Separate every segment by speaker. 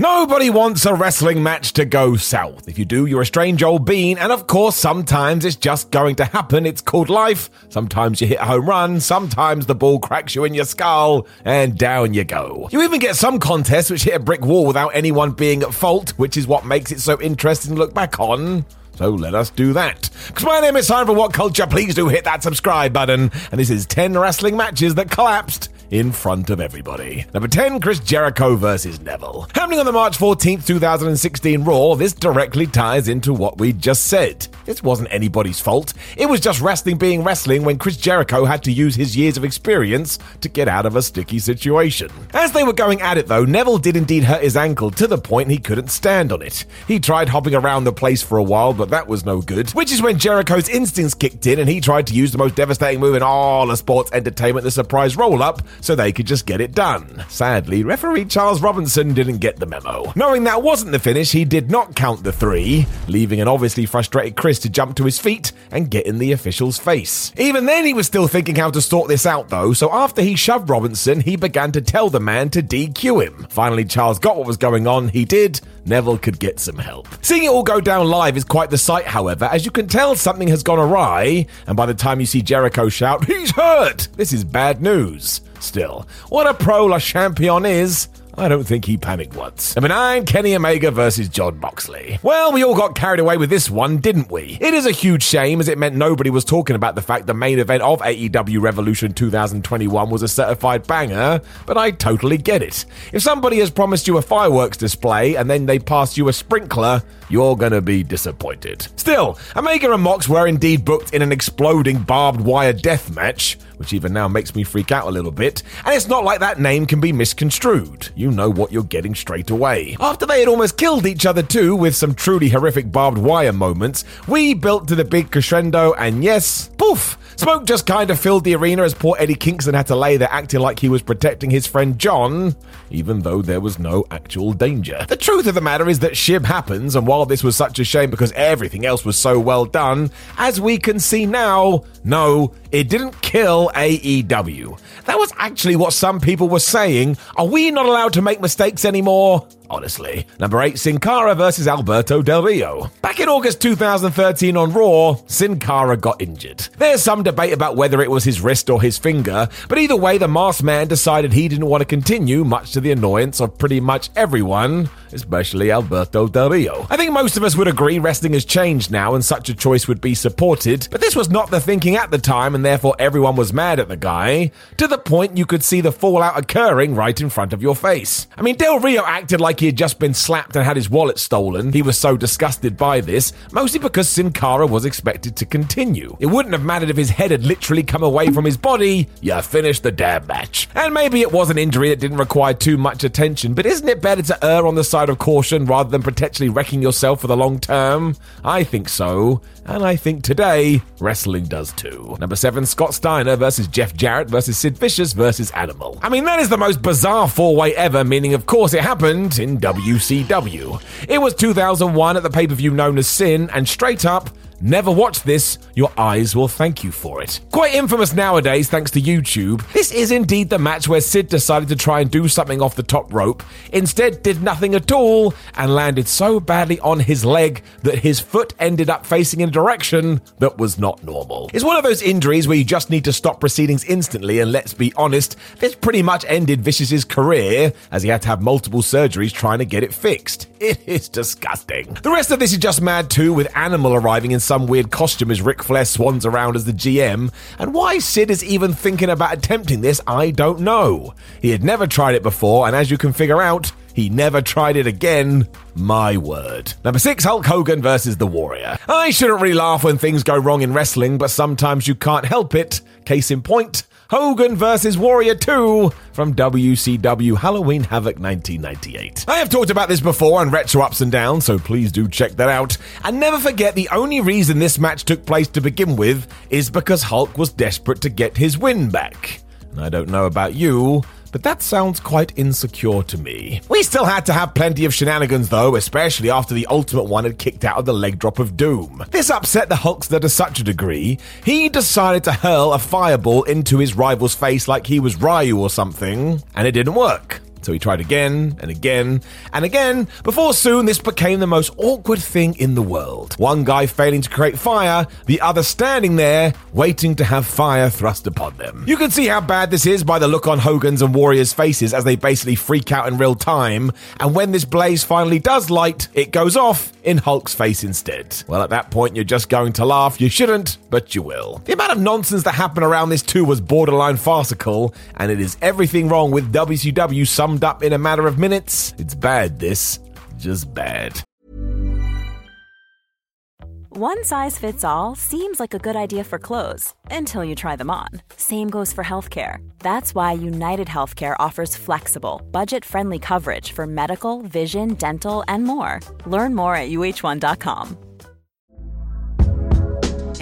Speaker 1: Nobody wants a wrestling match to go south. If you do, you're a strange old bean, and of course, sometimes it's just going to happen. It's called life. Sometimes you hit a home run, sometimes the ball cracks you in your skull, and down you go. You even get some contests which hit a brick wall without anyone being at fault, which is what makes it so interesting to look back on. So let us do that. Because my name is Simon for What Culture. Please do hit that subscribe button. And this is 10 wrestling matches that collapsed in front of everybody. Number 10, Chris Jericho versus Neville. Happening on the March 14th, 2016 Raw, this directly ties into what we just said. This wasn't anybody's fault. It was just wrestling being wrestling when Chris Jericho had to use his years of experience to get out of a sticky situation. As they were going at it though, Neville did indeed hurt his ankle to the point he couldn't stand on it. He tried hopping around the place for a while, but that was no good, which is when Jericho's instincts kicked in and he tried to use the most devastating move in all of sports entertainment, the surprise roll up, so they could just get it done. Sadly, referee Charles Robinson didn't get the memo. Knowing that wasn't the finish, he did not count the three, leaving an obviously frustrated Chris to jump to his feet and get in the official's face. Even then, he was still thinking how to sort this out though, so after he shoved Robinson, he began to tell the man to DQ him. Finally, Charles got what was going on, he did, Neville could get some help. Seeing it all go down live is quite the sight, however, as you can tell something has gone awry, and by the time you see Jericho shout, He's hurt! This is bad news. Still, what a pro Le Champion is, I don't think he panicked once. Number nine, Kenny Omega versus Jon Moxley. Well, we all got carried away with this one, didn't we? It is a huge shame as it meant nobody was talking about the fact the main event of AEW Revolution 2021 was a certified banger, but I totally get it. If somebody has promised you a fireworks display and then they pass you a sprinkler, you're gonna be disappointed. Still, Omega and Mox were indeed booked in an exploding barbed wire death match, which even now makes me freak out a little bit, and it's not like that name can be misconstrued. You know what you're getting straight away. After they had almost killed each other too, with some truly horrific barbed wire moments, we built to the big crescendo, and yes, poof! Smoke just kind of filled the arena as poor Eddie Kingston had to lay there acting like he was protecting his friend Jon, even though there was no actual danger. The truth of the matter is that Shib happens, and while this was such a shame because everything else was so well done, as we can see now, no, it didn't kill AEW. That was actually what some people were saying. Are we not allowed to make mistakes anymore? Honestly. Number 8, Sin Cara versus Alberto Del Rio. Back in August 2013 on Raw, Sin Cara got injured. There's some debate about whether it was his wrist or his finger, but either way, the masked man decided he didn't want to continue, much to the annoyance of pretty much everyone, especially Alberto Del Rio. I think most of us would agree wrestling has changed now and such a choice would be supported, but this was not the thinking at the time, and therefore everyone was mad at the guy, to the point you could see the fallout occurring right in front of your face. I mean, Del Rio acted like he had just been slapped and had his wallet stolen. He was so disgusted by this, mostly because Sin Cara was expected to continue. It wouldn't have mattered if his head had literally come away from his body. You finished the damn match. And maybe it was an injury that didn't require too much attention, but isn't it better to err on the side of caution rather than potentially wrecking yourself for the long term? I think so. And I think today, wrestling does too. Number seven, Scott Steiner versus Jeff Jarrett versus Sid Vicious versus Animal. I mean, that is the most bizarre four way ever, meaning, of course, it happened in WCW. It was 2001 at the pay per view known as Sin, and straight up, never watch this, your eyes will thank you for it. Quite infamous nowadays thanks to YouTube, this is indeed the match where Sid decided to try and do something off the top rope, instead did nothing at all, and landed so badly on his leg that his foot ended up facing in a direction that was not normal. It's one of those injuries where you just need to stop proceedings instantly, and let's be honest, this pretty much ended Vicious's career as he had to have multiple surgeries trying to get it fixed. It is disgusting. The rest of this is just mad too, with Animal arriving in some weird costume as Ric Flair swans around as the GM. And why Sid is even thinking about attempting this, I don't know. He had never tried it before, and as you can figure out, he never tried it again. My word. Number six, Hulk Hogan versus The Warrior. I shouldn't really laugh when things go wrong in wrestling, but sometimes you can't help it. Case in point, Hogan vs. Warrior 2 from WCW Halloween Havoc 1998. I have talked about this before on Retro Ups and Downs, so please do check that out. And never forget the only reason this match took place to begin with is because Hulk was desperate to get his win back. And I don't know about you, but that sounds quite insecure to me. We still had to have plenty of shenanigans though, especially after the Ultimate One had kicked out of the leg drop of Doom. This upset the Hulkster to such a degree, he decided to hurl a fireball into his rival's face like he was Ryu or something, and it didn't work. So he tried again and again and again before soon this became the most awkward thing in the world. One guy failing to create fire, the other standing there waiting to have fire thrust upon them. You can see how bad this is by the look on Hogan's and Warrior's faces as they basically freak out in real time. And when this blaze finally does light, it goes off in Hulk's face instead. Well, at that point, you're just going to laugh. You shouldn't, but you will. The amount of nonsense that happened around this too was borderline farcical, and it is everything wrong with WCW up in a matter of minutes. It's bad, this. Just bad.
Speaker 2: One size fits all seems like a good idea for clothes until you try them on. Same goes for healthcare. That's why United Healthcare offers flexible, budget friendly coverage for medical, vision, dental, and more. Learn more at uh1.com.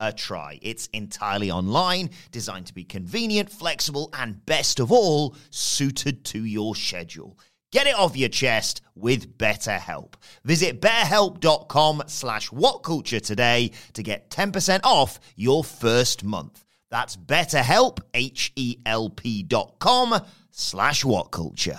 Speaker 3: a try? It's entirely online, designed to be convenient, flexible, and best of all, suited to your schedule. Get it off your chest with BetterHelp. Visit betterhelp.com slash whatculture today to get 10% off your first month. That's betterhelp, H-E-L-P dot com slash whatculture.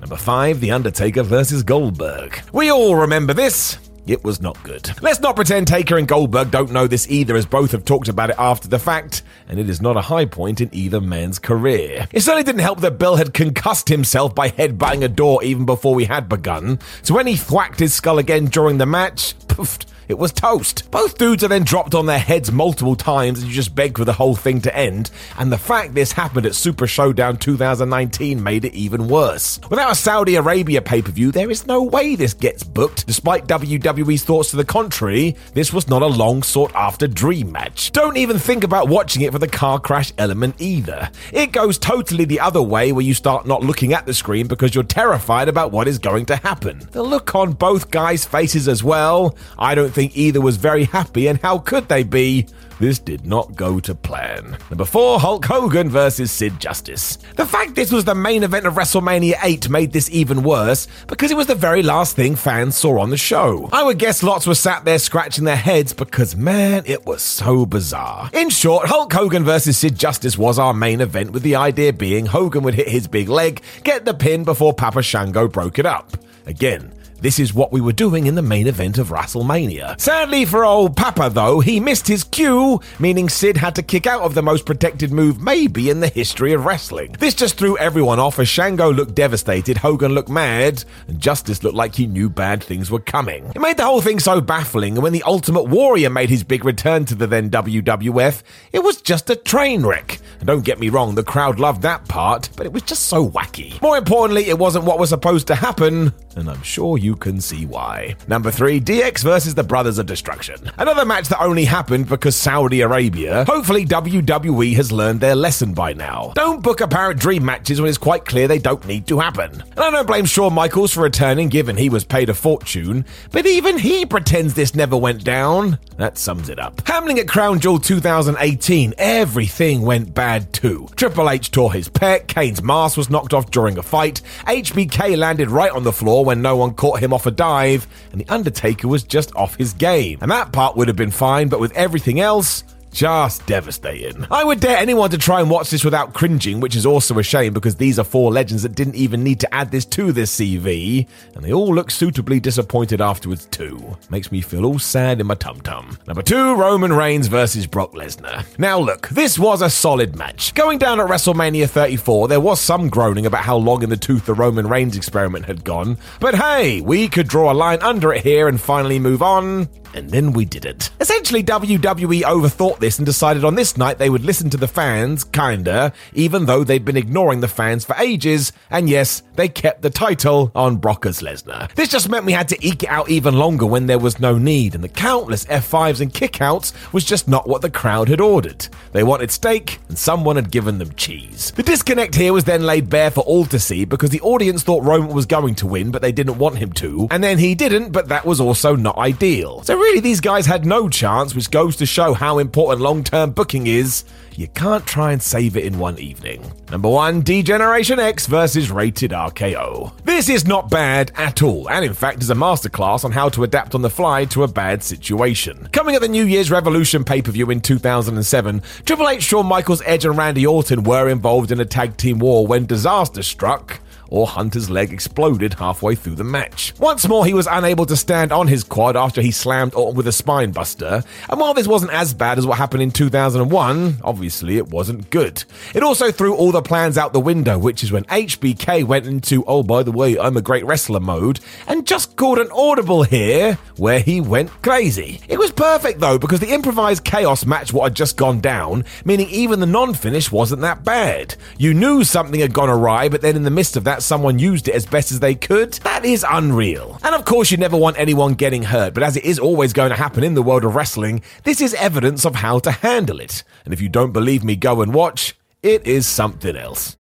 Speaker 1: Number five, The Undertaker versus Goldberg. We all remember this. It was not good. Let's not pretend Taker and Goldberg don't know this either, as both have talked about it after the fact, and it is not a high point in either man's career. It certainly didn't help that Bill had concussed himself by headbutting a door even before we had begun, so when he thwacked his skull again during the match, poofed, it was toast. Both dudes are then dropped on their heads multiple times and you just beg for the whole thing to end. And the fact this happened at Super Showdown 2019 made it even worse. Without a Saudi Arabia pay per view, there is no way this gets booked. Despite WWE's thoughts to the contrary, this was not a long sought after dream match. Don't even think about watching it for the car crash element either. It goes totally the other way where you start not looking at the screen because you're terrified about what is going to happen. The look on both guys' faces as well. I don't think either was very happy, and how could they be? this did not go to plan. Number four, Hulk Hogan versus Sid Justice. The fact this was the main event of WrestleMania 8 made this even worse because it was the very last thing fans saw on the show. I would guess lots were sat there scratching their heads because, man, it was so bizarre. In short, Hulk Hogan versus Sid Justice was our main event, with the idea being Hogan would hit his big leg, get the pin before Papa Shango broke it up. Again, this is what we were doing in the main event of WrestleMania. Sadly for old Papa, though, he missed his cue, meaning Sid had to kick out of the most protected move maybe in the history of wrestling. This just threw everyone off as Shango looked devastated, Hogan looked mad, and Justice looked like he knew bad things were coming. It made the whole thing so baffling, and when the Ultimate Warrior made his big return to the then WWF, it was just a train wreck. And don't get me wrong, the crowd loved that part, but it was just so wacky. More importantly, it wasn't what was supposed to happen, and I'm sure you can see why. Number three, DX versus the Brothers of Destruction. Another match that only happened because Saudi Arabia. Hopefully, WWE has learned their lesson by now. Don't book apparent dream matches when it's quite clear they don't need to happen. And I don't blame Shawn Michaels for returning given he was paid a fortune, but even he pretends this never went down. That sums it up. Happening at Crown Jewel 2018, everything went bad too. Triple H tore his pec, Kane's mask was knocked off during a fight, HBK landed right on the floor when no one caught him off a dive, and The Undertaker was just off his game. And that part would have been fine, but with everything else, just devastating. I would dare anyone to try and watch this without cringing, which is also a shame because these are four legends that didn't even need to add this to this CV, and they all look suitably disappointed afterwards too. Makes me feel all sad in my tum tum. Number two, Roman Reigns versus Brock Lesnar. Now look, this was a solid match. Going down at WrestleMania 34, there was some groaning about how long in the tooth the Roman Reigns experiment had gone, but hey, we could draw a line under it here and finally move on and then we did it. Essentially, WWE overthought this and decided on this night they would listen to the fans, kinda, even though they'd been ignoring the fans for ages, and yes, they kept the title on Brockers Lesnar. This just meant we had to eke it out even longer when there was no need, and the countless F5s and kickouts was just not what the crowd had ordered. They wanted steak, and someone had given them cheese. The disconnect here was then laid bare for all to see because the audience thought Roman was going to win, but they didn't want him to, and then he didn't, but that was also not ideal. So really, these guys had no chance, which goes to show how important long term booking is. You can't try and save it in one evening. Number one, D-Generation X versus Rated RKO. This is not bad at all, and in fact is a masterclass on how to adapt on the fly to a bad situation. Coming at the New Year's Revolution pay per view in 2007, Triple H, Shawn Michaels, Edge, and Randy Orton were involved in a tag team war when disaster struck or Hunter's leg exploded halfway through the match. Once more, he was unable to stand on his quad after he slammed Orton with a spine buster, and while this wasn't as bad as what happened in 2001, obviously it wasn't good. It also threw all the plans out the window, which is when HBK went into, oh, by the way, I'm a great wrestler mode, and just called an audible here where he went crazy. It was perfect though, because the improvised chaos matched what had just gone down, meaning even the non finish wasn't that bad. You knew something had gone awry, but then in the midst of someone used it as best as they could, that is unreal. And of course, you never want anyone getting hurt, but as it is always going to happen in the world of wrestling, this is evidence of how to handle it. And if you don't believe me, go and watch. It is something else.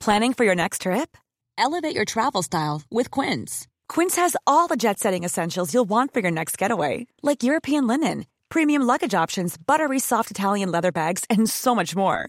Speaker 3: Planning for your next trip? Elevate your travel style with Quince. Quince has all the jet setting essentials you'll want for your next getaway, like European linen, premium luggage options, buttery soft Italian leather bags, and so much more